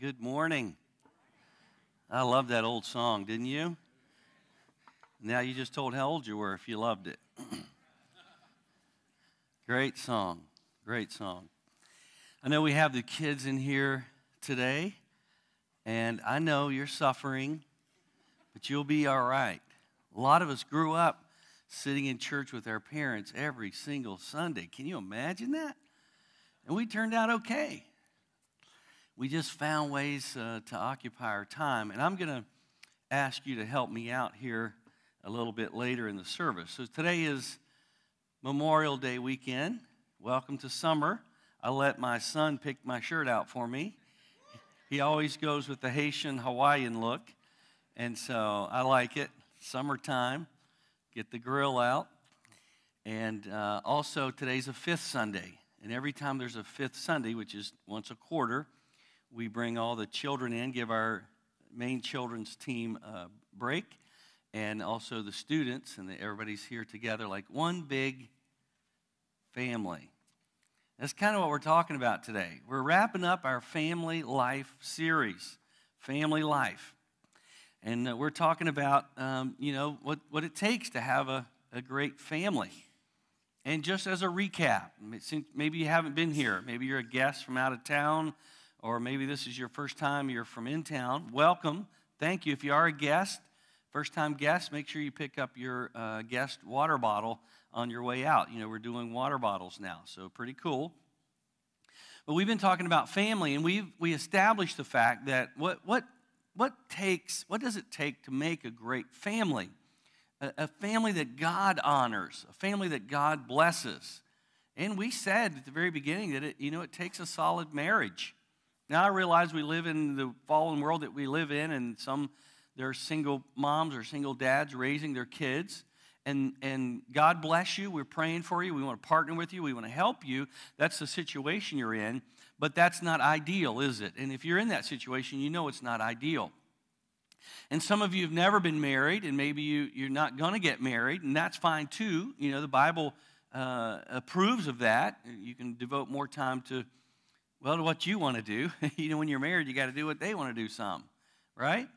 Good morning. I love that old song, didn't you? Now you just told how old you were if you loved it. Great song. Great song. I know we have the kids in here today, and I know you're suffering, but you'll be all right. A lot of us grew up sitting in church with our parents every single Sunday. Can you imagine that? And we turned out okay we just found ways uh, to occupy our time. And I'm going to ask you to help me out here a little bit later in the service. So today is Memorial Day weekend. Welcome to summer. I let my son pick my shirt out for me. He always goes with the Haitian Hawaiian look. And so I like it. Summertime, get the grill out. And uh, also, today's a fifth Sunday. And every time there's a fifth Sunday, which is once a quarter, we bring all the children in, give our main children's team a break, and also the students, and the, everybody's here together like one big family. That's kind of what we're talking about today. We're wrapping up our family life series, Family Life. And uh, we're talking about, um, you know, what, what it takes to have a, a great family. And just as a recap, maybe you haven't been here, maybe you're a guest from out of town, or maybe this is your first time you're from in town, welcome. Thank you. If you are a guest, first time guest, make sure you pick up your uh, guest water bottle on your way out. You know, we're doing water bottles now, so pretty cool. But we've been talking about family, and we we established the fact that what, what, what takes, what does it take to make a great family? A, a family that God honors, a family that God blesses. And we said at the very beginning that it, you know, it takes a solid marriage. Now I realize we live in the fallen world that we live in, and some there are single moms or single dads raising their kids. And, and God bless you. We're praying for you. We want to partner with you. We want to help you. That's the situation you're in. But that's not ideal, is it? And if you're in that situation, you know it's not ideal. And some of you have never been married, and maybe you, you're not going to get married, and that's fine too. You know, the Bible uh, approves of that. You can devote more time to well, what you want to do. you know, when you're married, you got to do what they want to do some, right?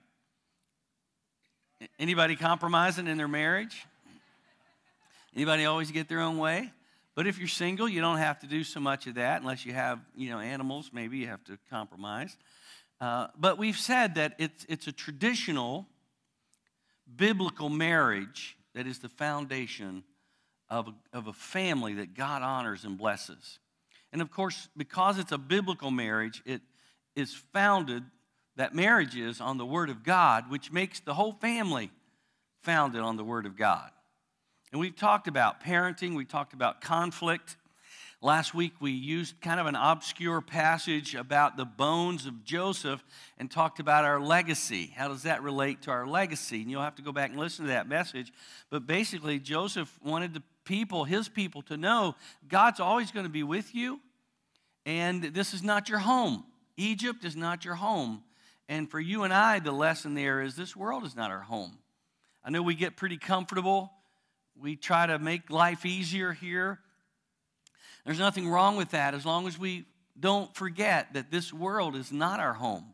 Anybody compromising in their marriage? Anybody always get their own way? But if you're single, you don't have to do so much of that unless you have, you know, animals. Maybe you have to compromise. Uh, but we've said that it's, it's a traditional biblical marriage that is the foundation of of a family that God honors and blesses. And of course, because it's a biblical marriage, it is founded, that marriage is on the Word of God, which makes the whole family founded on the Word of God. And we've talked about parenting, we talked about conflict. Last week, we used kind of an obscure passage about the bones of Joseph and talked about our legacy. How does that relate to our legacy? And you'll have to go back and listen to that message. But basically, Joseph wanted to people, his people, to know God's always going to be with you, and this is not your home. Egypt is not your home. And for you and I, the lesson there is this world is not our home. I know we get pretty comfortable. We try to make life easier here. There's nothing wrong with that as long as we don't forget that this world is not our home.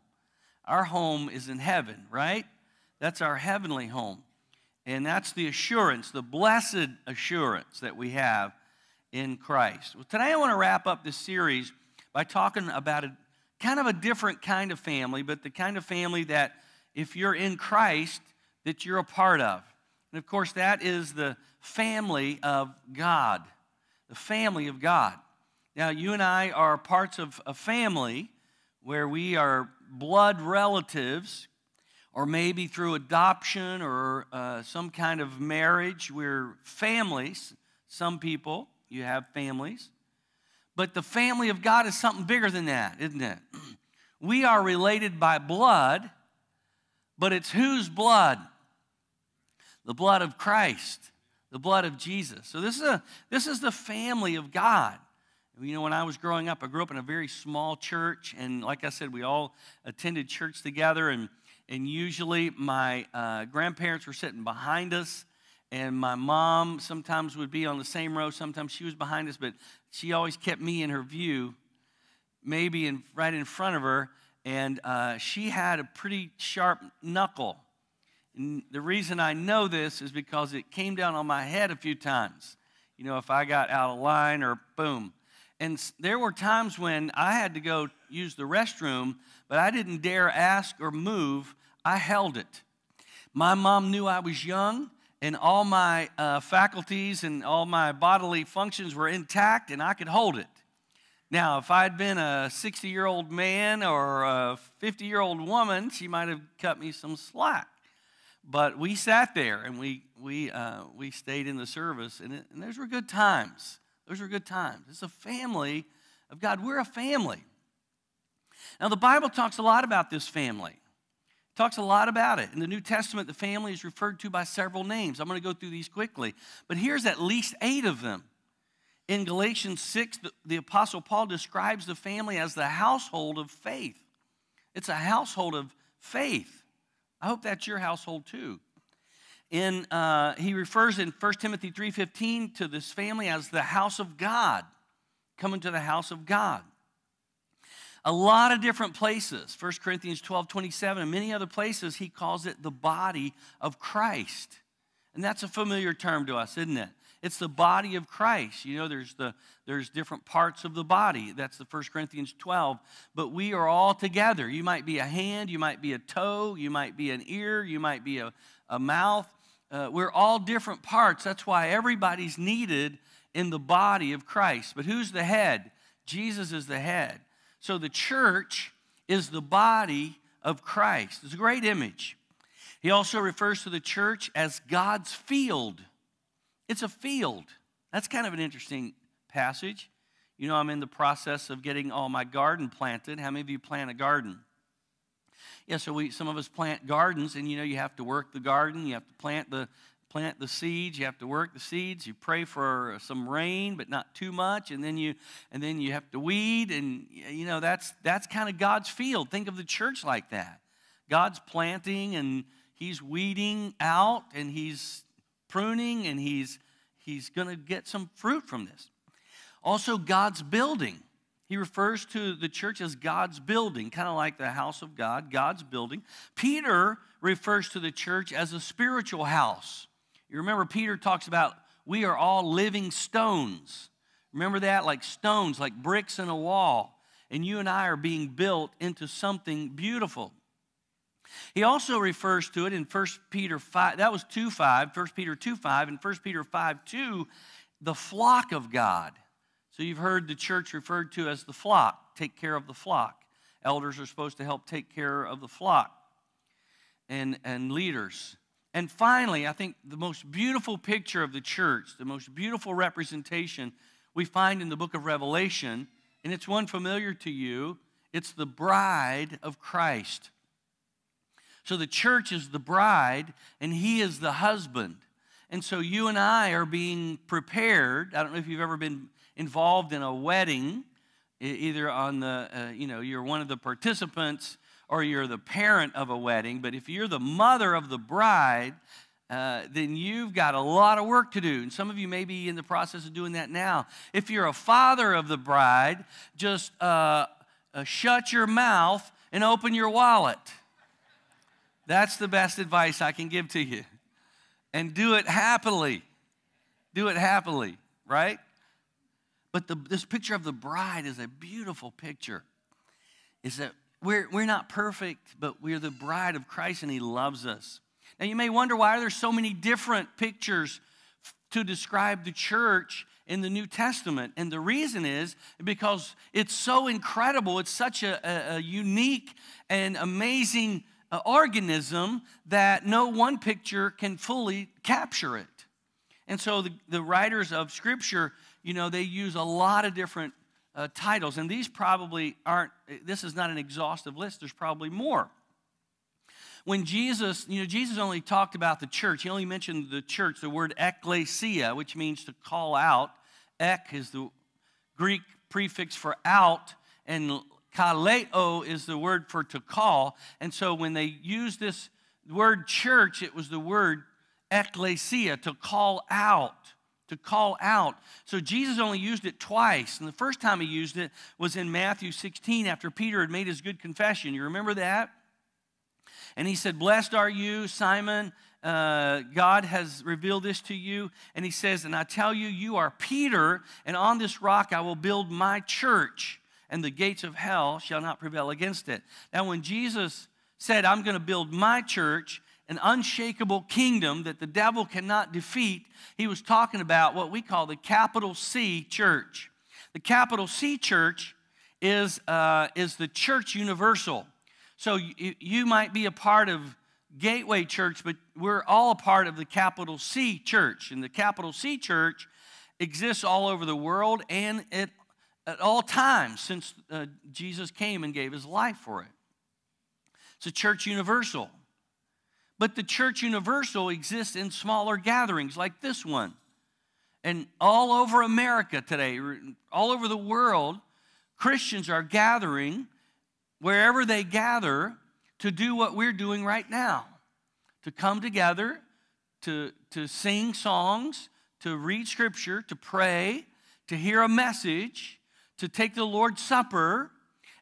Our home is in heaven, right? That's our heavenly home. And that's the assurance, the blessed assurance that we have in Christ. Well, today I want to wrap up this series by talking about a kind of a different kind of family, but the kind of family that if you're in Christ, that you're a part of. And of course, that is the family of God. The family of God. Now, you and I are parts of a family where we are blood relatives or maybe through adoption or uh, some kind of marriage. We're families. Some people, you have families. But the family of God is something bigger than that, isn't it? We are related by blood, but it's whose blood? The blood of Christ, the blood of Jesus. So this is, a, this is the family of God. You know, when I was growing up, I grew up in a very small church, and like I said, we all attended church together, and and usually my uh, grandparents were sitting behind us and my mom sometimes would be on the same row sometimes she was behind us but she always kept me in her view maybe in, right in front of her and uh, she had a pretty sharp knuckle. And the reason I know this is because it came down on my head a few times. You know, if I got out of line or boom. And there were times when I had to go use the restroom, but I didn't dare ask or move. I held it. My mom knew I was young, and all my uh, faculties and all my bodily functions were intact, and I could hold it. Now, if I'd been a 60 year old man or a 50 year old woman, she might have cut me some slack. But we sat there and we, we, uh, we stayed in the service, and, it, and those were good times. Those were good times. It's a family of God. We're a family. Now, the Bible talks a lot about this family. It talks a lot about it. In the New Testament, the family is referred to by several names. I'm going to go through these quickly. But here's at least eight of them. In Galatians 6, the, the Apostle Paul describes the family as the household of faith. It's a household of faith. I hope that's your household too. In, uh, he refers in 1 Timothy 3.15 to this family as the house of God, coming to the house of God. A lot of different places, 1 Corinthians 12, 27, and many other places, he calls it the body of Christ. And that's a familiar term to us, isn't it? It's the body of Christ. You know, there's the there's different parts of the body. That's the 1 Corinthians 12. But we are all together. You might be a hand, you might be a toe, you might be an ear, you might be a, a mouth. Uh, we're all different parts. That's why everybody's needed in the body of Christ. But who's the head? Jesus is the head. So the church is the body of Christ. It's a great image. He also refers to the church as God's field. It's a field. That's kind of an interesting passage. You know, I'm in the process of getting all my garden planted. How many of you plant a garden? Yeah, so we some of us plant gardens, and you know you have to work the garden. You have to plant the plant the seeds. You have to work the seeds. You pray for some rain, but not too much, and then you and then you have to weed, and you know that's that's kind of God's field. Think of the church like that. God's planting, and He's weeding out, and He's pruning and he's, he's going to get some fruit from this. Also, God's building. He refers to the church as God's building, kind of like the house of God, God's building. Peter refers to the church as a spiritual house. You remember, Peter talks about we are all living stones. Remember that? Like stones, like bricks in a wall. And you and I are being built into something beautiful. He also refers to it in 1 Peter 5, that was 2 5, 1 Peter 2 5, and 1 Peter 5 2, the flock of God. So you've heard the church referred to as the flock, take care of the flock. Elders are supposed to help take care of the flock and, and leaders. And finally, I think the most beautiful picture of the church, the most beautiful representation we find in the book of Revelation, and it's one familiar to you it's the bride of Christ. So the church is the bride and he is the husband. And so you and I are being prepared. I don't know if you've ever been involved in a wedding, either on the, uh, you know, you're one of the participants or you're the parent of a wedding. But if you're the mother of the bride, uh, then you've got a lot of work to do. And some of you may be in the process of doing that now. If you're a father of the bride, just uh, uh shut your mouth and open your wallet. That's the best advice I can give to you. And do it happily. Do it happily, right? But the, this picture of the bride is a beautiful picture. Is that we're, we're not perfect, but we're the bride of Christ and He loves us. Now, you may wonder why there's so many different pictures to describe the church in the New Testament. And the reason is because it's so incredible. It's such a, a, a unique and amazing uh, organism that no one picture can fully capture it. And so the, the writers of Scripture, you know, they use a lot of different uh, titles. And these probably aren't, this is not an exhaustive list, there's probably more. When Jesus, you know, Jesus only talked about the church, he only mentioned the church, the word ekklesia, which means to call out. Ek is the Greek prefix for out, and Kaleo is the word for to call. And so when they used this word church, it was the word ecclesia, to call out. To call out. So Jesus only used it twice. And the first time he used it was in Matthew 16 after Peter had made his good confession. You remember that? And he said, Blessed are you, Simon. Uh, God has revealed this to you. And he says, And I tell you, you are Peter, and on this rock I will build my church, and the gates of hell shall not prevail against it. Now, when Jesus said, I'm going to build my church, an unshakable kingdom that the devil cannot defeat, he was talking about what we call the capital C church. The capital C church is, uh, is the church universal. So you, you might be a part of Gateway Church, but we're all a part of the capital C church. And the capital C church exists all over the world and at, at all times since uh, Jesus came and gave his life for it. It's a church universal. But the church universal exists in smaller gatherings like this one. And all over America today, all over the world, Christians are gathering wherever they gather to do what we're doing right now to come together, to, to sing songs, to read scripture, to pray, to hear a message, to take the Lord's Supper,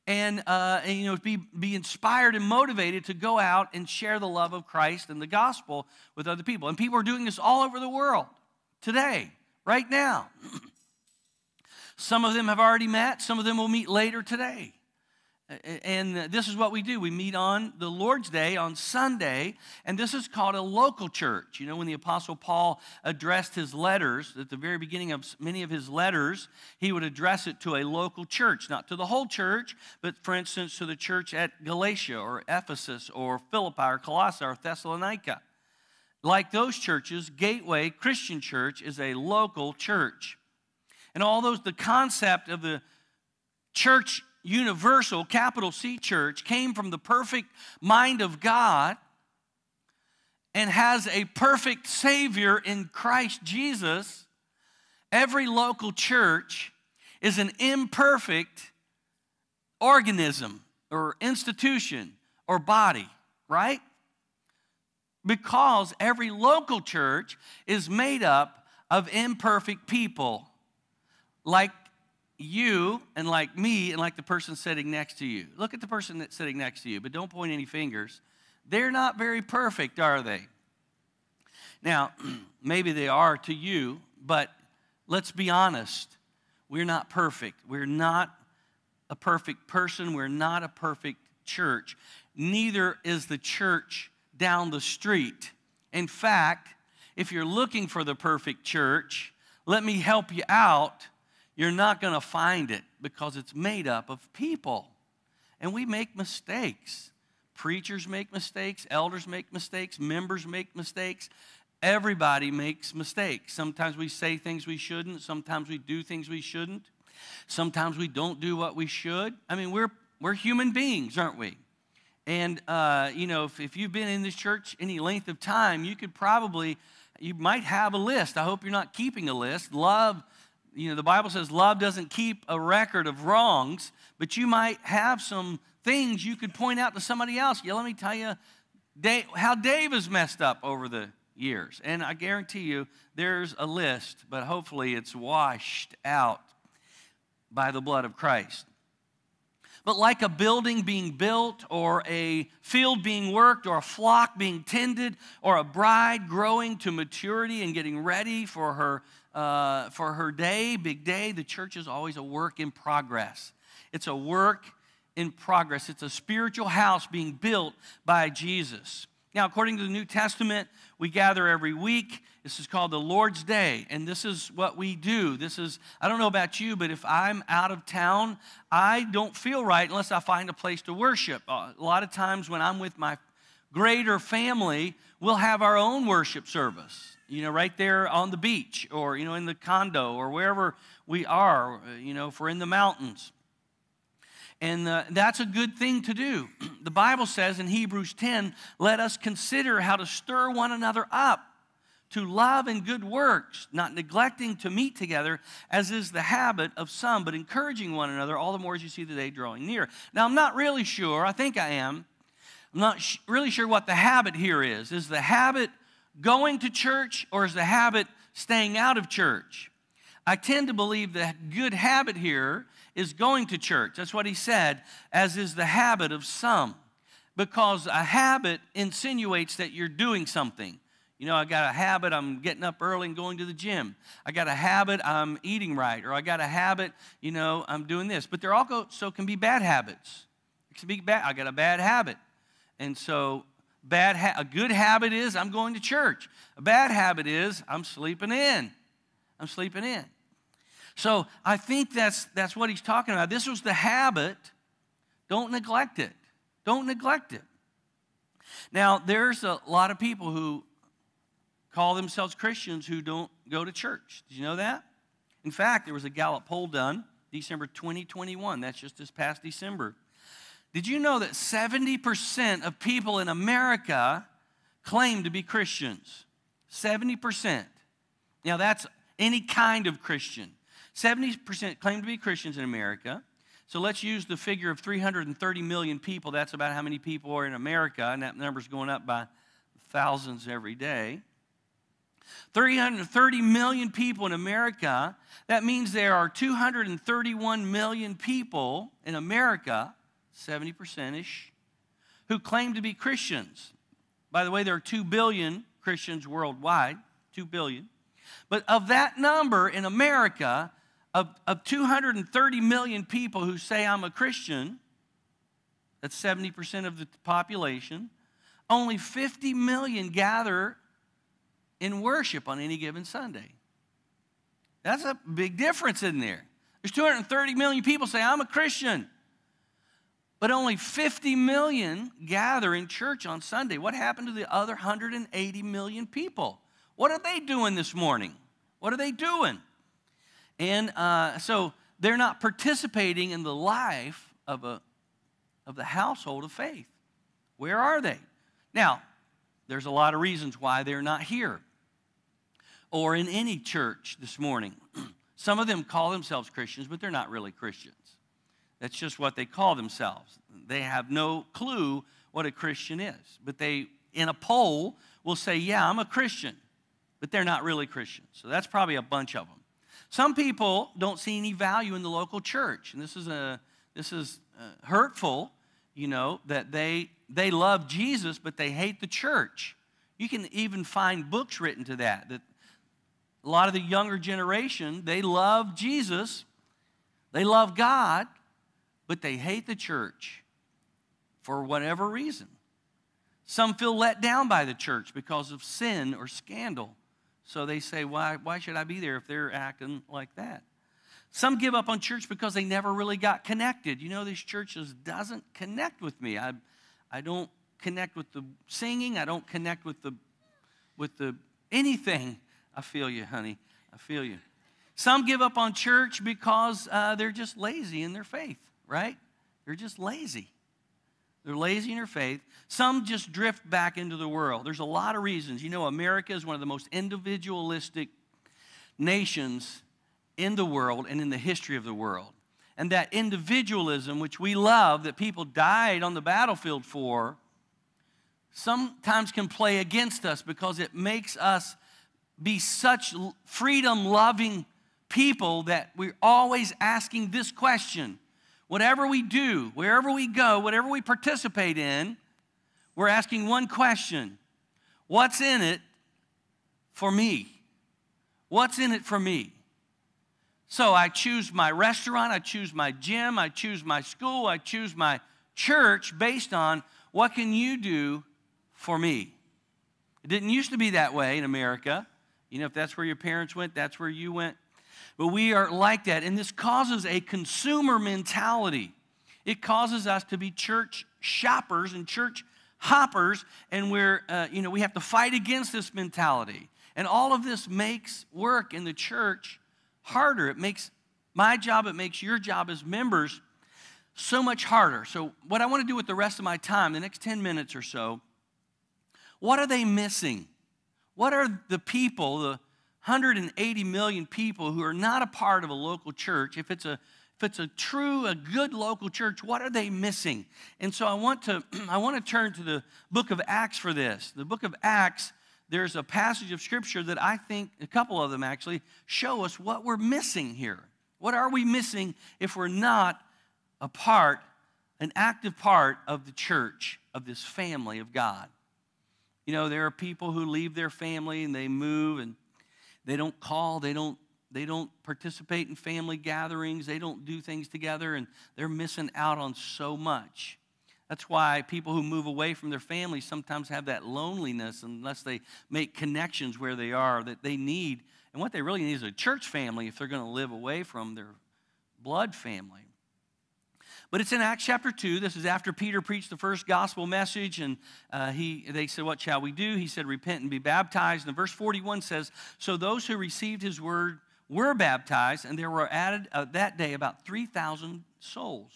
and, uh, and, you know be, be inspired and motivated to go out and share the love of christ and the gospel with other people. And people are doing this all over the world today right now. Some of them have already met. Some of them will meet later today and this is what we do. We meet on the Lord's Day on Sunday, and this is called a local church. You know, when the Apostle Paul addressed his letters, at the very beginning of many of his letters, he would address it to a local church, not to the whole church, but for instance, to the church at Galatia or Ephesus or Philippi or Colossae or Thessalonica. Like those churches, Gateway Christian Church is a local church. And all those, the concept of the church universal, capital C church, came from the perfect mind of God and has a perfect Savior in Christ Jesus, every local church is an imperfect organism or institution or body, right? Because every local church is made up of imperfect people like you and like me and like the person sitting next to you. Look at the person that's sitting next to you, but don't point any fingers. They're not very perfect, are they? Now, maybe they are to you, but let's be honest. We're not perfect. We're not a perfect person. We're not a perfect church. Neither is the church down the street. In fact, if you're looking for the perfect church, let me help you out you're not going to find it because it's made up of people. And we make mistakes. Preachers make mistakes, elders make mistakes, members make mistakes. Everybody makes mistakes. Sometimes we say things we shouldn't, sometimes we do things we shouldn't. Sometimes we don't do what we should. I mean, we're, we're human beings, aren't we? And, uh, you know, if, if you've been in this church any length of time, you could probably, you might have a list. I hope you're not keeping a list. Love you know, the Bible says love doesn't keep a record of wrongs, but you might have some things you could point out to somebody else. Yeah, let me tell you how Dave has messed up over the years. And I guarantee you there's a list, but hopefully it's washed out by the blood of Christ. But like a building being built, or a field being worked, or a flock being tended, or a bride growing to maturity and getting ready for her uh, for her day, big day, the church is always a work in progress. It's a work in progress. It's a spiritual house being built by Jesus. Now, according to the New Testament, we gather every week. This is called the Lord's Day, and this is what we do. This is, I don't know about you, but if I'm out of town, I don't feel right unless I find a place to worship. A lot of times when I'm with my greater family, we'll have our own worship service you know, right there on the beach or, you know, in the condo or wherever we are, you know, if we're in the mountains. And uh, that's a good thing to do. The Bible says in Hebrews 10, let us consider how to stir one another up to love and good works, not neglecting to meet together, as is the habit of some, but encouraging one another all the more as you see the day drawing near. Now, I'm not really sure, I think I am. I'm not really sure what the habit here is. Is the habit going to church or is the habit staying out of church. I tend to believe the good habit here is going to church. That's what he said, as is the habit of some. Because a habit insinuates that you're doing something. You know, I got a habit, I'm getting up early and going to the gym. I got a habit, I'm eating right. Or I got a habit, you know, I'm doing this. But there also can be bad habits. It can be bad. I got a bad habit. And so, bad ha- a good habit is I'm going to church. A bad habit is I'm sleeping in. I'm sleeping in. So I think that's, that's what he's talking about. This was the habit. Don't neglect it. Don't neglect it. Now, there's a lot of people who call themselves Christians who don't go to church. Did you know that? In fact, there was a Gallup poll done December 2021. That's just this past December. Did you know that 70% of people in America claim to be Christians? 70%. Now, that's any kind of Christian. 70% claim to be Christians in America. So let's use the figure of 330 million people. That's about how many people are in America, and that number's going up by thousands every day. 330 million people in America. That means there are 231 million people in America, 70% ish, who claim to be Christians. By the way, there are 2 billion Christians worldwide, 2 billion. But of that number in America, of, of 230 million people who say I'm a Christian, that's 70% of the population, only 50 million gather in worship on any given Sunday. That's a big difference in there. There's 230 million people say, I'm a Christian. But only 50 million gather in church on Sunday. What happened to the other 180 million people? What are they doing this morning? What are they doing? And uh, so they're not participating in the life of, a, of the household of faith. Where are they? Now, there's a lot of reasons why they're not here or in any church this morning. Some of them call themselves Christians, but they're not really Christians. That's just what they call themselves. They have no clue what a Christian is. But they, in a poll, will say, Yeah, I'm a Christian, but they're not really Christians. So that's probably a bunch of them. Some people don't see any value in the local church, and this is a this is uh, hurtful. You know that they they love Jesus, but they hate the church. You can even find books written to that. That a lot of the younger generation they love Jesus, they love God, but they hate the church for whatever reason. Some feel let down by the church because of sin or scandal. So they say, why, why should I be there if they're acting like that? Some give up on church because they never really got connected. You know, these churches doesn't connect with me. I, I don't connect with the singing. I don't connect with the, with the anything. I feel you, honey. I feel you. Some give up on church because uh, they're just lazy in their faith, right? They're just lazy. They're lazy in their faith. Some just drift back into the world. There's a lot of reasons. You know, America is one of the most individualistic nations in the world and in the history of the world. And that individualism, which we love, that people died on the battlefield for, sometimes can play against us because it makes us be such freedom loving people that we're always asking this question Whatever we do, wherever we go, whatever we participate in, we're asking one question What's in it for me? What's in it for me? So I choose my restaurant, I choose my gym, I choose my school, I choose my church based on what can you do for me? It didn't used to be that way in America. You know, if that's where your parents went, that's where you went. But we are like that, and this causes a consumer mentality. It causes us to be church shoppers and church hoppers, and we're, uh, you know, we have to fight against this mentality. And all of this makes work in the church harder. It makes my job, it makes your job as members so much harder. So, what I want to do with the rest of my time, the next 10 minutes or so, what are they missing? What are the people, the 180 million people who are not a part of a local church, if it's a if it's a true, a good local church, what are they missing? And so I want to I want to turn to the book of Acts for this. The book of Acts, there's a passage of Scripture that I think, a couple of them actually, show us what we're missing here. What are we missing if we're not a part, an active part of the church, of this family of God? You know, there are people who leave their family and they move and they don't call, they don't they don't participate in family gatherings, they don't do things together, and they're missing out on so much. That's why people who move away from their families sometimes have that loneliness unless they make connections where they are that they need. And what they really need is a church family if they're going to live away from their blood family. But it's in Acts chapter 2. This is after Peter preached the first gospel message, and uh, he, they said, What shall we do? He said, Repent and be baptized. And verse 41 says, So those who received his word were baptized, and there were added uh, that day about 3,000 souls.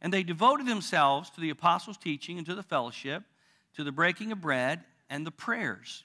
And they devoted themselves to the apostles' teaching and to the fellowship, to the breaking of bread and the prayers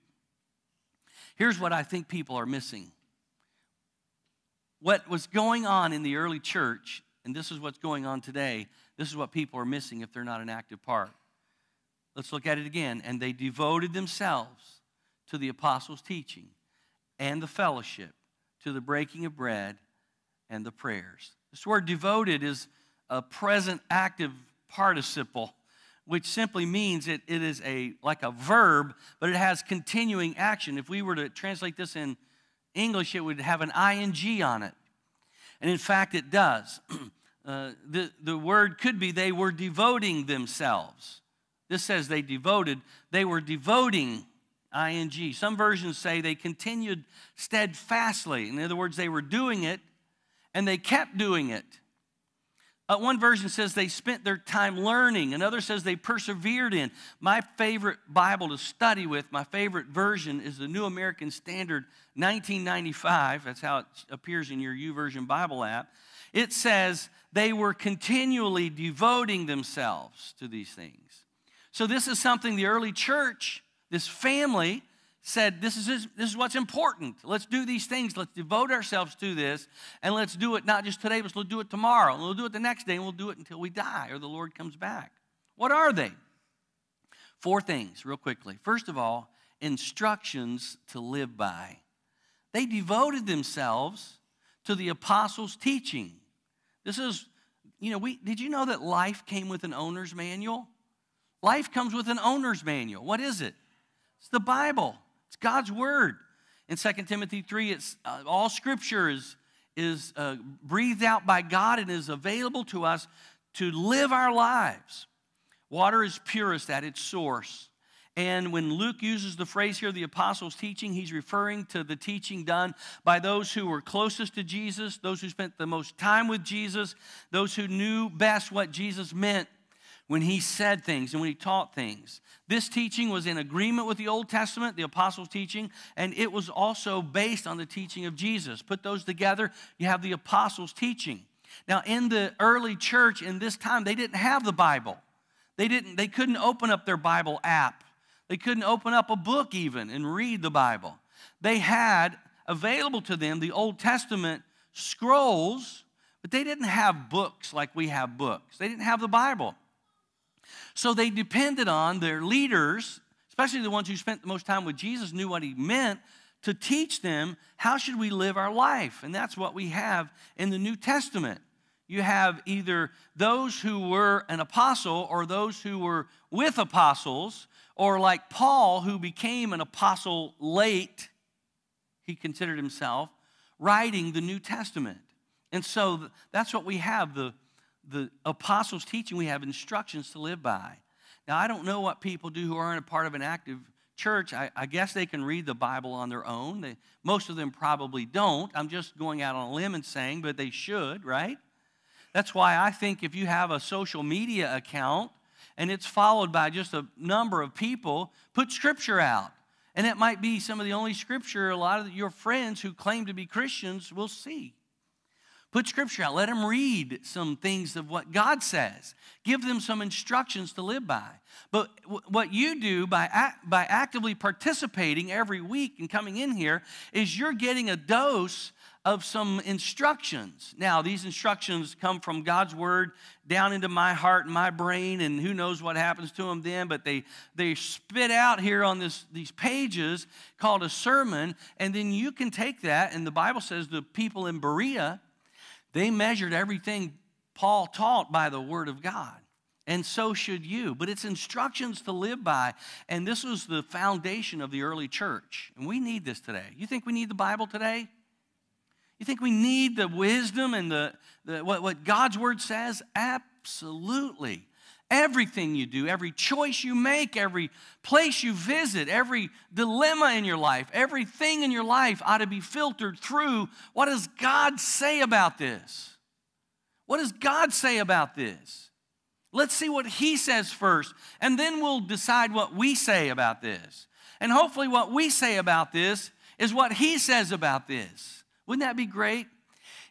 Here's what I think people are missing. What was going on in the early church, and this is what's going on today, this is what people are missing if they're not an active part. Let's look at it again. And they devoted themselves to the apostles' teaching and the fellowship, to the breaking of bread and the prayers. This word devoted is a present active participle which simply means it, it is a like a verb, but it has continuing action. If we were to translate this in English, it would have an ing on it. And in fact, it does. uh, the, the word could be they were devoting themselves. This says they devoted, they were devoting ing. Some versions say they continued steadfastly. In other words, they were doing it and they kept doing it. Uh, one version says they spent their time learning. Another says they persevered in. My favorite Bible to study with, my favorite version is the New American Standard 1995. That's how it appears in your YouVersion Bible app. It says they were continually devoting themselves to these things. So, this is something the early church, this family, said, this is, this is what's important. Let's do these things. Let's devote ourselves to this. And let's do it not just today, but we'll do it tomorrow. And we'll do it the next day. And we'll do it until we die or the Lord comes back. What are they? Four things, real quickly. First of all, instructions to live by. They devoted themselves to the apostles' teaching. This is, you know, we, did you know that life came with an owner's manual? Life comes with an owner's manual. What is it? It's the Bible. It's God's word. In 2 Timothy 3, it's uh, all scripture is, is uh, breathed out by God and is available to us to live our lives. Water is purest at its source. And when Luke uses the phrase here, the apostles' teaching, he's referring to the teaching done by those who were closest to Jesus, those who spent the most time with Jesus, those who knew best what Jesus meant when he said things and when he taught things. This teaching was in agreement with the Old Testament, the apostles' teaching, and it was also based on the teaching of Jesus. Put those together, you have the apostles' teaching. Now, in the early church in this time, they didn't have the Bible. They didn't they couldn't open up their Bible app. They couldn't open up a book even and read the Bible. They had available to them the Old Testament scrolls, but they didn't have books like we have books. They didn't have the Bible. So they depended on their leaders, especially the ones who spent the most time with Jesus, knew what he meant to teach them how should we live our life. And that's what we have in the New Testament. You have either those who were an apostle or those who were with apostles, or like Paul, who became an apostle late, he considered himself, writing the New Testament. And so that's what we have the the apostles' teaching, we have instructions to live by. Now, I don't know what people do who aren't a part of an active church. I, I guess they can read the Bible on their own. They, most of them probably don't. I'm just going out on a limb and saying, but they should, right? That's why I think if you have a social media account and it's followed by just a number of people, put scripture out And it might be some of the only scripture a lot of your friends who claim to be Christians will see. Put scripture out. Let them read some things of what God says. Give them some instructions to live by. But what you do by, by actively participating every week and coming in here is you're getting a dose of some instructions. Now, these instructions come from God's word down into my heart and my brain, and who knows what happens to them then, but they, they spit out here on this, these pages called a sermon, and then you can take that, and the Bible says the people in Berea, they measured everything Paul taught by the word of God. And so should you. But it's instructions to live by. And this was the foundation of the early church. And we need this today. You think we need the Bible today? You think we need the wisdom and the, the what, what God's word says? Absolutely. Everything you do, every choice you make, every place you visit, every dilemma in your life, everything in your life ought to be filtered through what does God say about this? What does God say about this? Let's see what He says first, and then we'll decide what we say about this. And hopefully, what we say about this is what He says about this. Wouldn't that be great?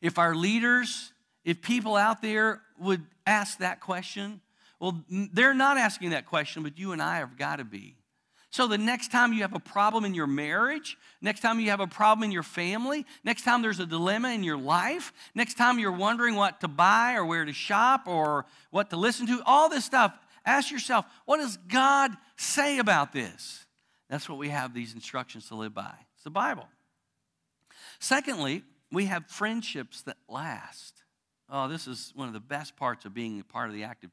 If our leaders, if people out there would ask that question, well, they're not asking that question, but you and I have got to be. So the next time you have a problem in your marriage, next time you have a problem in your family, next time there's a dilemma in your life, next time you're wondering what to buy or where to shop or what to listen to, all this stuff, ask yourself, what does God say about this? That's what we have these instructions to live by. It's the Bible. Secondly, we have friendships that last. Oh, this is one of the best parts of being a part of the active,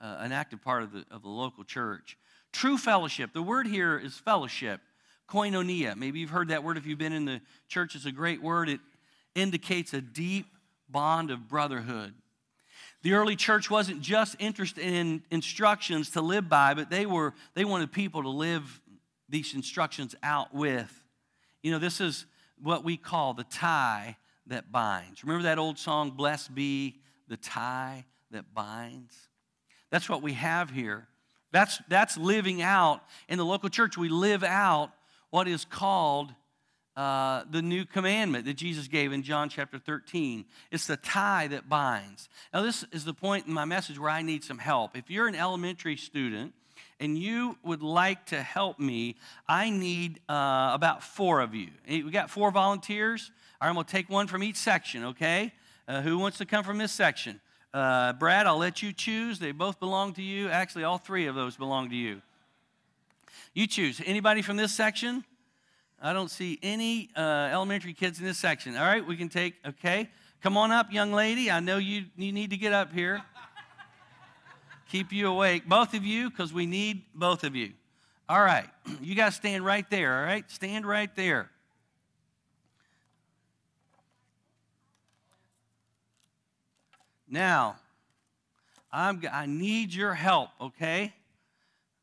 uh, an active part of the, of the local church. True fellowship. The word here is fellowship, koinonia. Maybe you've heard that word if you've been in the church. It's a great word. It indicates a deep bond of brotherhood. The early church wasn't just interested in instructions to live by, but they were they wanted people to live these instructions out with. You know, this is what we call the tie that binds. Remember that old song, Blessed Be the Tie That Binds? That's what we have here. That's, that's living out in the local church. We live out what is called uh, the new commandment that Jesus gave in John chapter 13. It's the tie that binds. Now, this is the point in my message where I need some help. If you're an elementary student and you would like to help me, I need uh, about four of you. We got four volunteers. All right, I'm going to take one from each section, okay? Uh, who wants to come from this section? Uh, Brad, I'll let you choose. They both belong to you. Actually, all three of those belong to you. You choose. Anybody from this section? I don't see any uh, elementary kids in this section. All right, we can take, okay. Come on up, young lady. I know you, you need to get up here keep you awake, both of you, because we need both of you. All right, you guys stand right there, all right? Stand right there. Now, I'm, I need your help, okay?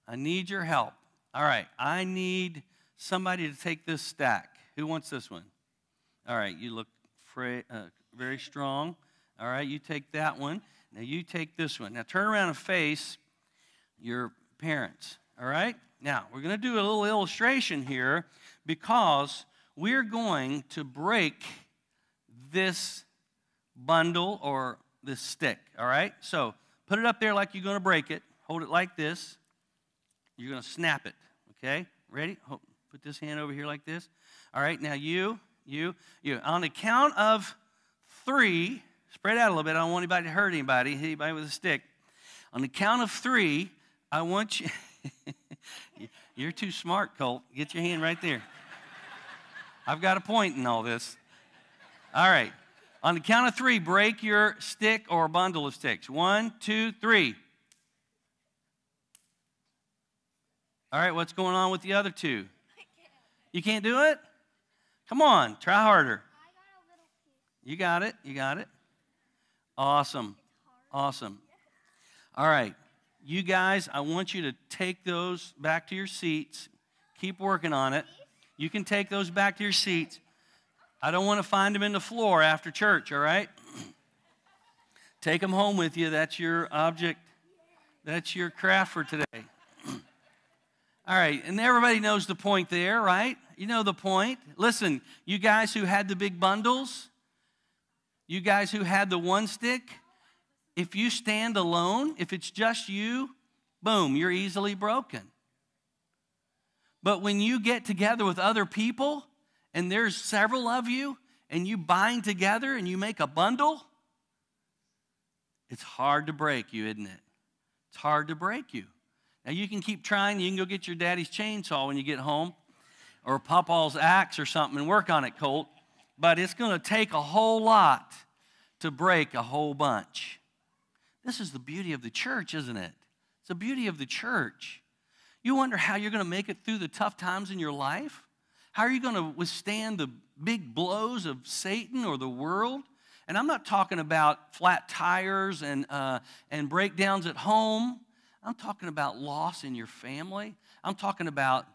I need your help. All right, I need somebody to take this stack. Who wants this one? All right, you look fra- uh, very strong. All right, you take that one. Now you take this one. Now turn around and face your parents. All right? Now we're going to do a little illustration here because we're going to break this bundle or this stick. All right? So put it up there like you're going to break it. Hold it like this. You're going to snap it. Okay? Ready? Put this hand over here like this. All right, now you, you, you. On the count of three, Spread out a little bit. I don't want anybody to hurt anybody, hit anybody with a stick. On the count of three, I want you. You're too smart, Colt. Get your hand right there. I've got a point in all this. All right. On the count of three, break your stick or bundle of sticks. One, two, three. All right, what's going on with the other two? You can't do it? Come on, try harder. You got it. You got it. Awesome. Awesome. All right. You guys, I want you to take those back to your seats. Keep working on it. You can take those back to your seats. I don't want to find them in the floor after church, all right? Take them home with you. That's your object. That's your craft for today. All right, and everybody knows the point there, right? You know the point. Listen, you guys who had the big bundles, you guys who had the one stick, if you stand alone, if it's just you, boom, you're easily broken. But when you get together with other people, and there's several of you, and you bind together and you make a bundle, it's hard to break you, isn't it? It's hard to break you. Now, you can keep trying. You can go get your daddy's chainsaw when you get home, or Papa's axe or something and work on it, Colt. But it's going to take a whole lot to break a whole bunch. This is the beauty of the church, isn't it? It's the beauty of the church. You wonder how you're going to make it through the tough times in your life? How are you going to withstand the big blows of Satan or the world? And I'm not talking about flat tires and, uh, and breakdowns at home. I'm talking about loss in your family. I'm talking about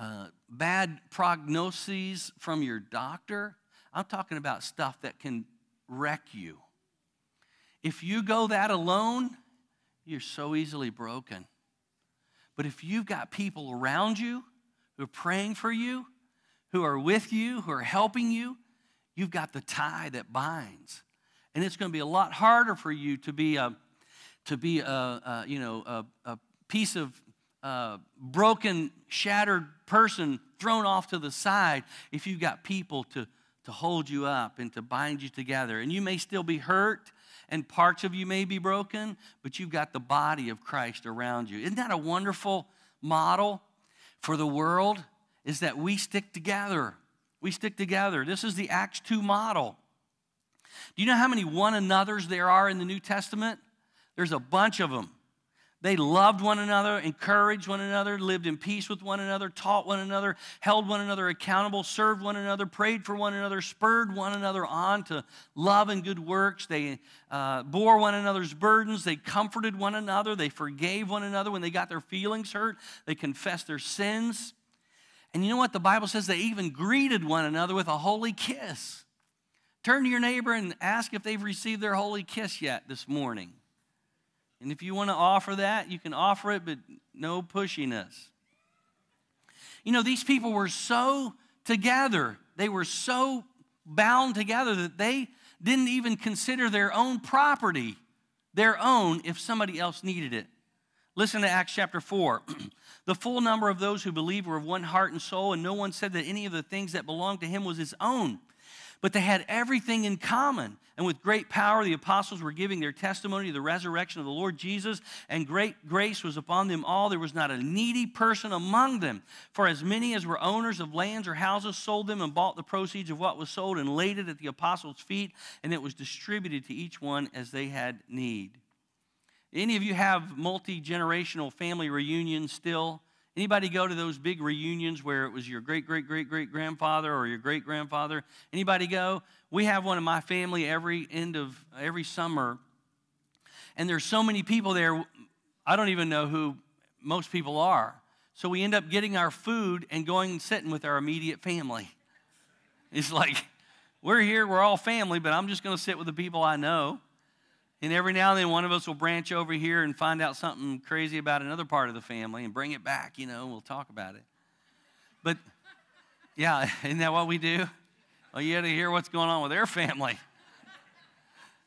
uh, bad prognoses from your doctor. I'm talking about stuff that can wreck you. If you go that alone, you're so easily broken. But if you've got people around you who are praying for you, who are with you, who are helping you, you've got the tie that binds. And it's going to be a lot harder for you to be a, to be a, a you know, a, a piece of uh, broken, shattered person thrown off to the side if you've got people to, to hold you up and to bind you together. And you may still be hurt and parts of you may be broken, but you've got the body of Christ around you. Isn't that a wonderful model for the world? Is that we stick together. We stick together. This is the Acts 2 model. Do you know how many one another's there are in the New Testament? There's a bunch of them. They loved one another, encouraged one another, lived in peace with one another, taught one another, held one another accountable, served one another, prayed for one another, spurred one another on to love and good works. They uh, bore one another's burdens. They comforted one another. They forgave one another when they got their feelings hurt. They confessed their sins. And you know what? The Bible says they even greeted one another with a holy kiss. Turn to your neighbor and ask if they've received their holy kiss yet this morning. And if you want to offer that, you can offer it, but no pushiness. You know, these people were so together, they were so bound together that they didn't even consider their own property their own if somebody else needed it. Listen to Acts chapter 4. the full number of those who believed were of one heart and soul, and no one said that any of the things that belonged to him was his own but they had everything in common. And with great power, the apostles were giving their testimony to the resurrection of the Lord Jesus, and great grace was upon them all. There was not a needy person among them. For as many as were owners of lands or houses sold them and bought the proceeds of what was sold and laid it at the apostles' feet, and it was distributed to each one as they had need. Any of you have multi generational family reunions still? Anybody go to those big reunions where it was your great great great great grandfather or your great grandfather? Anybody go? We have one in my family every end of every summer. And there's so many people there, I don't even know who most people are. So we end up getting our food and going and sitting with our immediate family. It's like, we're here, we're all family, but I'm just going to sit with the people I know. And every now and then, one of us will branch over here and find out something crazy about another part of the family and bring it back, you know, we'll talk about it. But yeah, isn't that what we do? Well, you got to hear what's going on with their family.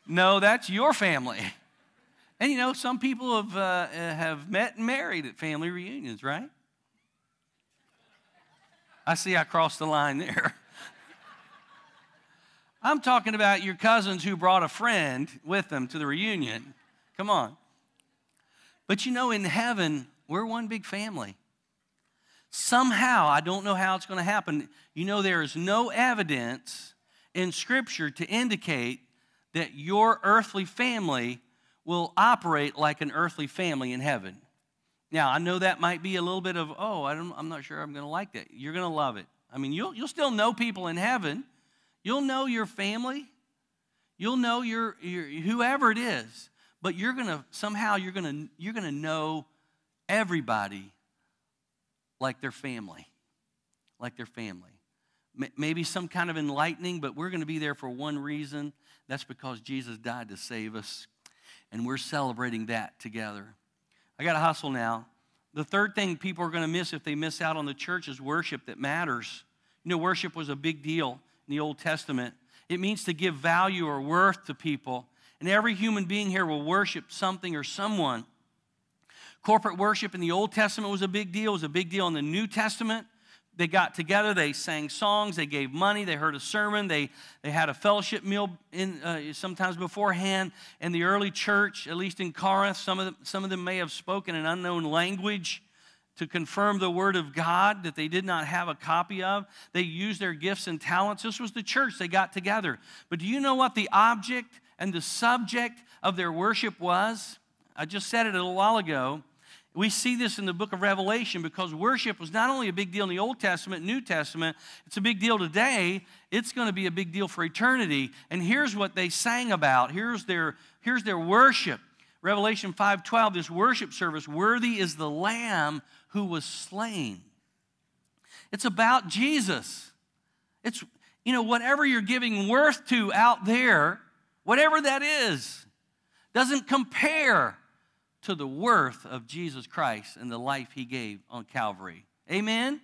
No, that's your family. And you know, some people have, uh, have met and married at family reunions, right? I see I crossed the line there. I'm talking about your cousins who brought a friend with them to the reunion. Come on. But you know, in heaven, we're one big family. Somehow, I don't know how it's going to happen. You know, there is no evidence in Scripture to indicate that your earthly family will operate like an earthly family in heaven. Now, I know that might be a little bit of, oh, I am not sure I'm going to like that. You're going to love it. I mean, you'll, you'll still know people in heaven, You'll know your family. You'll know your, your whoever it is. But you're gonna somehow you're gonna you're gonna know everybody like their family, like their family. Maybe some kind of enlightening, but we're going to be there for one reason. That's because Jesus died to save us, and we're celebrating that together. I got to hustle now, The third thing people are going to miss if they miss out on the church is worship that matters. You know, worship was a big deal in the Old Testament. It means to give value or worth to people. And every human being here will worship something or someone. Corporate worship in the Old Testament was a big deal, it was a big deal in the New Testament. They got together, they sang songs, they gave money, they heard a sermon, they, they had a fellowship meal in, uh, sometimes beforehand. In the early church, at least in Corinth, some of, them, some of them may have spoken an unknown language to confirm the word of God that they did not have a copy of. They used their gifts and talents. This was the church they got together. But do you know what the object and the subject of their worship was? I just said it a little while ago. We see this in the book of Revelation because worship was not only a big deal in the Old Testament, New Testament, it's a big deal today. It's going to be a big deal for eternity. And here's what they sang about. Here's their, here's their worship. Revelation 5:12, this worship service, worthy is the lamb who was slain. It's about Jesus. It's, you know, whatever you're giving worth to out there, whatever that is, doesn't compare to the worth of Jesus Christ and the life he gave on Calvary. Amen?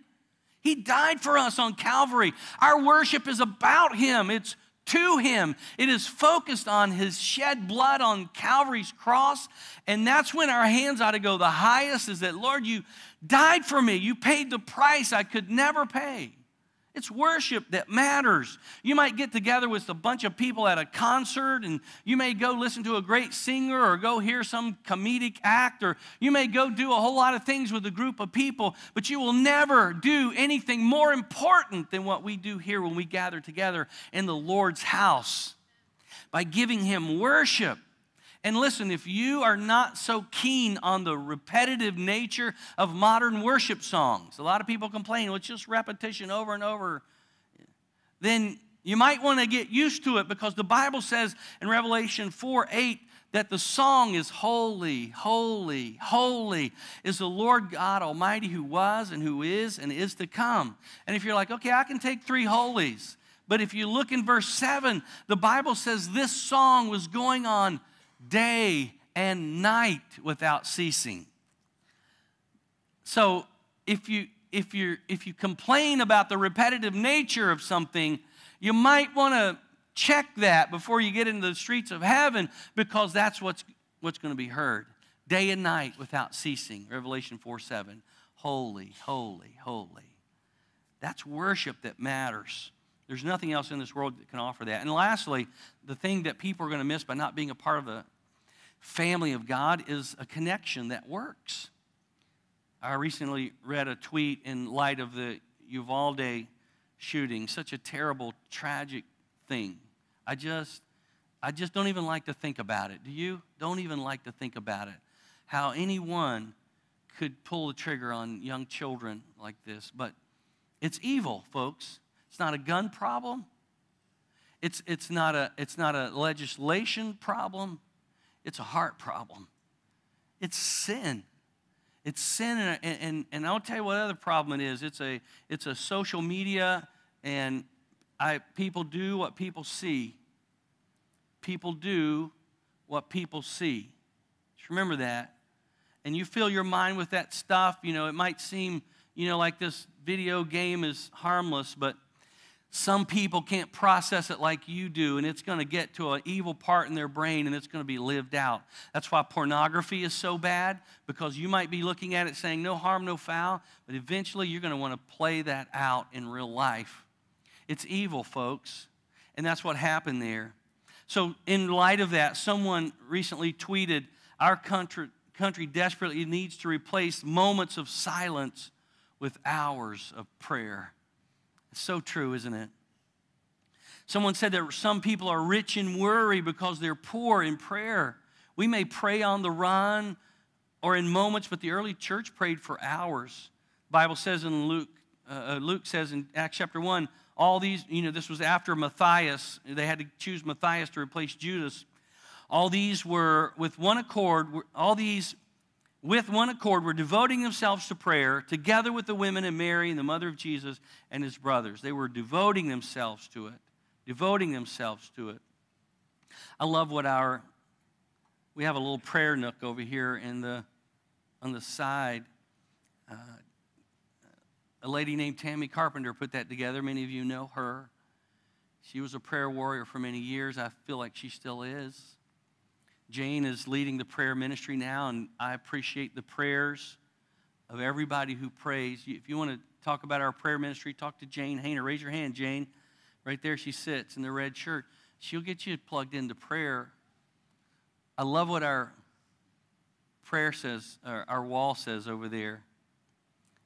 He died for us on Calvary. Our worship is about him. It's to him. It is focused on his shed blood on Calvary's cross. And that's when our hands ought to go the highest is that, Lord, you died for me. You paid the price I could never pay. It's worship that matters. You might get together with a bunch of people at a concert and you may go listen to a great singer or go hear some comedic act or you may go do a whole lot of things with a group of people, but you will never do anything more important than what we do here when we gather together in the Lord's house by giving Him worship. And listen, if you are not so keen on the repetitive nature of modern worship songs, a lot of people complain, well, it's just repetition over and over, then you might want to get used to it because the Bible says in Revelation 4 8 that the song is holy, holy, holy is the Lord God Almighty who was and who is and is to come. And if you're like, okay, I can take three holies. But if you look in verse 7, the Bible says this song was going on day and night without ceasing. So if you if you if you complain about the repetitive nature of something, you might want to check that before you get into the streets of heaven because that's what's what's going to be heard day and night without ceasing. Revelation 4 7. Holy, holy, holy. That's worship that matters. There's nothing else in this world that can offer that. And lastly, the thing that people are going to miss by not being a part of the family of God is a connection that works. I recently read a tweet in light of the Uvalde shooting, such a terrible, tragic thing. I just, I just don't even like to think about it. Do you? Don't even like to think about it. How anyone could pull the trigger on young children like this. But it's evil, folks. It's not a gun problem. It's, it's, not a, it's not a legislation problem. It's a heart problem. It's sin. It's sin, and, and, and I'll tell you what other problem it is. It's a, it's a social media, and I, people do what people see. People do what people see. Just remember that. And you fill your mind with that stuff. You know, it might seem, you know, like this video game is harmless, but some people can't process it like you do, and it's going to get to an evil part in their brain and it's going to be lived out. That's why pornography is so bad, because you might be looking at it saying, no harm, no foul, but eventually you're going to want to play that out in real life. It's evil, folks, and that's what happened there. So, in light of that, someone recently tweeted, Our country, country desperately needs to replace moments of silence with hours of prayer. It's so true, isn't it? Someone said that some people are rich in worry because they're poor in prayer. We may pray on the run or in moments, but the early church prayed for hours. The Bible says in Luke, uh, uh Luke says in Acts chapter 1, all these, you know, this was after Matthias. They had to choose Matthias to replace Judas. All these were with one accord, all these with one accord were devoting themselves to prayer together with the women and Mary and the mother of Jesus and his brothers. They were devoting themselves to it, devoting themselves to it. I love what our we have a little prayer nook over here in the on the side Uh, a lady named Tammy Carpenter put that together. Many of you know her. She was a prayer warrior for many years. I feel like she still is. Jane is leading the prayer ministry now, and I appreciate the prayers of everybody who prays. If you want to talk about our prayer ministry, talk to Jane Hayner. Raise your hand, Jane. Right there she sits in the red shirt. She'll get you plugged into prayer. I love what our prayer says, our wall says over there.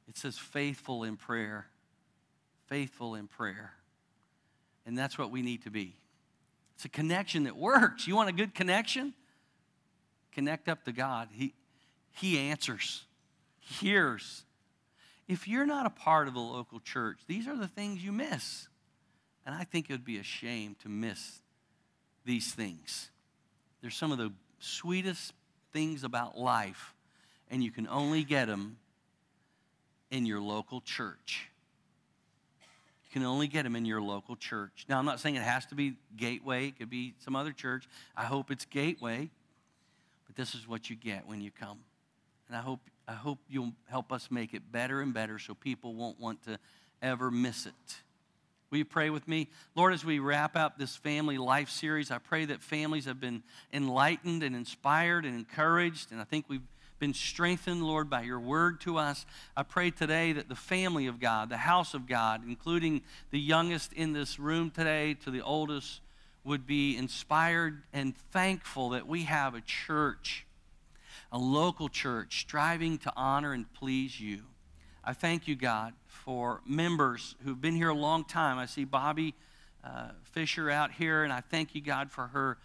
It says faithful in prayer. Faithful in prayer. And that's what we need to be. It's a connection that works. You want a good connection? Connect up to God. He, he answers, hears. If you're not a part of the local church, these are the things you miss. And I think it would be a shame to miss these things. They're some of the sweetest things about life, and you can only get them in your local church. You can only get them in your local church. Now, I'm not saying it has to be Gateway, it could be some other church. I hope it's Gateway, but this is what you get when you come. And I hope, I hope you'll help us make it better and better so people won't want to ever miss it. Will you pray with me? Lord, as we wrap up this family life series, I pray that families have been enlightened and inspired and encouraged. And I think we've been strengthened, Lord, by your word to us. I pray today that the family of God, the house of God, including the youngest in this room today to the oldest, would be inspired and thankful that we have a church, a local church, striving to honor and please you. I thank you, God, for members who've been here a long time. I see Bobby uh, Fisher out here, and I thank you, God, for her,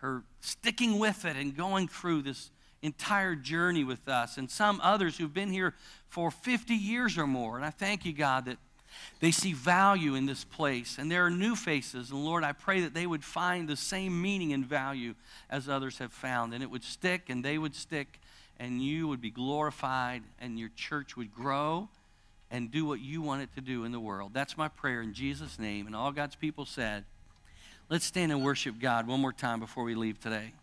her sticking with it and going through this entire journey with us, and some others who've been here for 50 years or more. And I thank you, God, that they see value in this place. And there are new faces. And Lord, I pray that they would find the same meaning and value as others have found. And it would stick, and they would stick, and you would be glorified, and your church would grow and do what you want it to do in the world. That's my prayer in Jesus' name. And all God's people said, let's stand and worship God one more time before we leave today.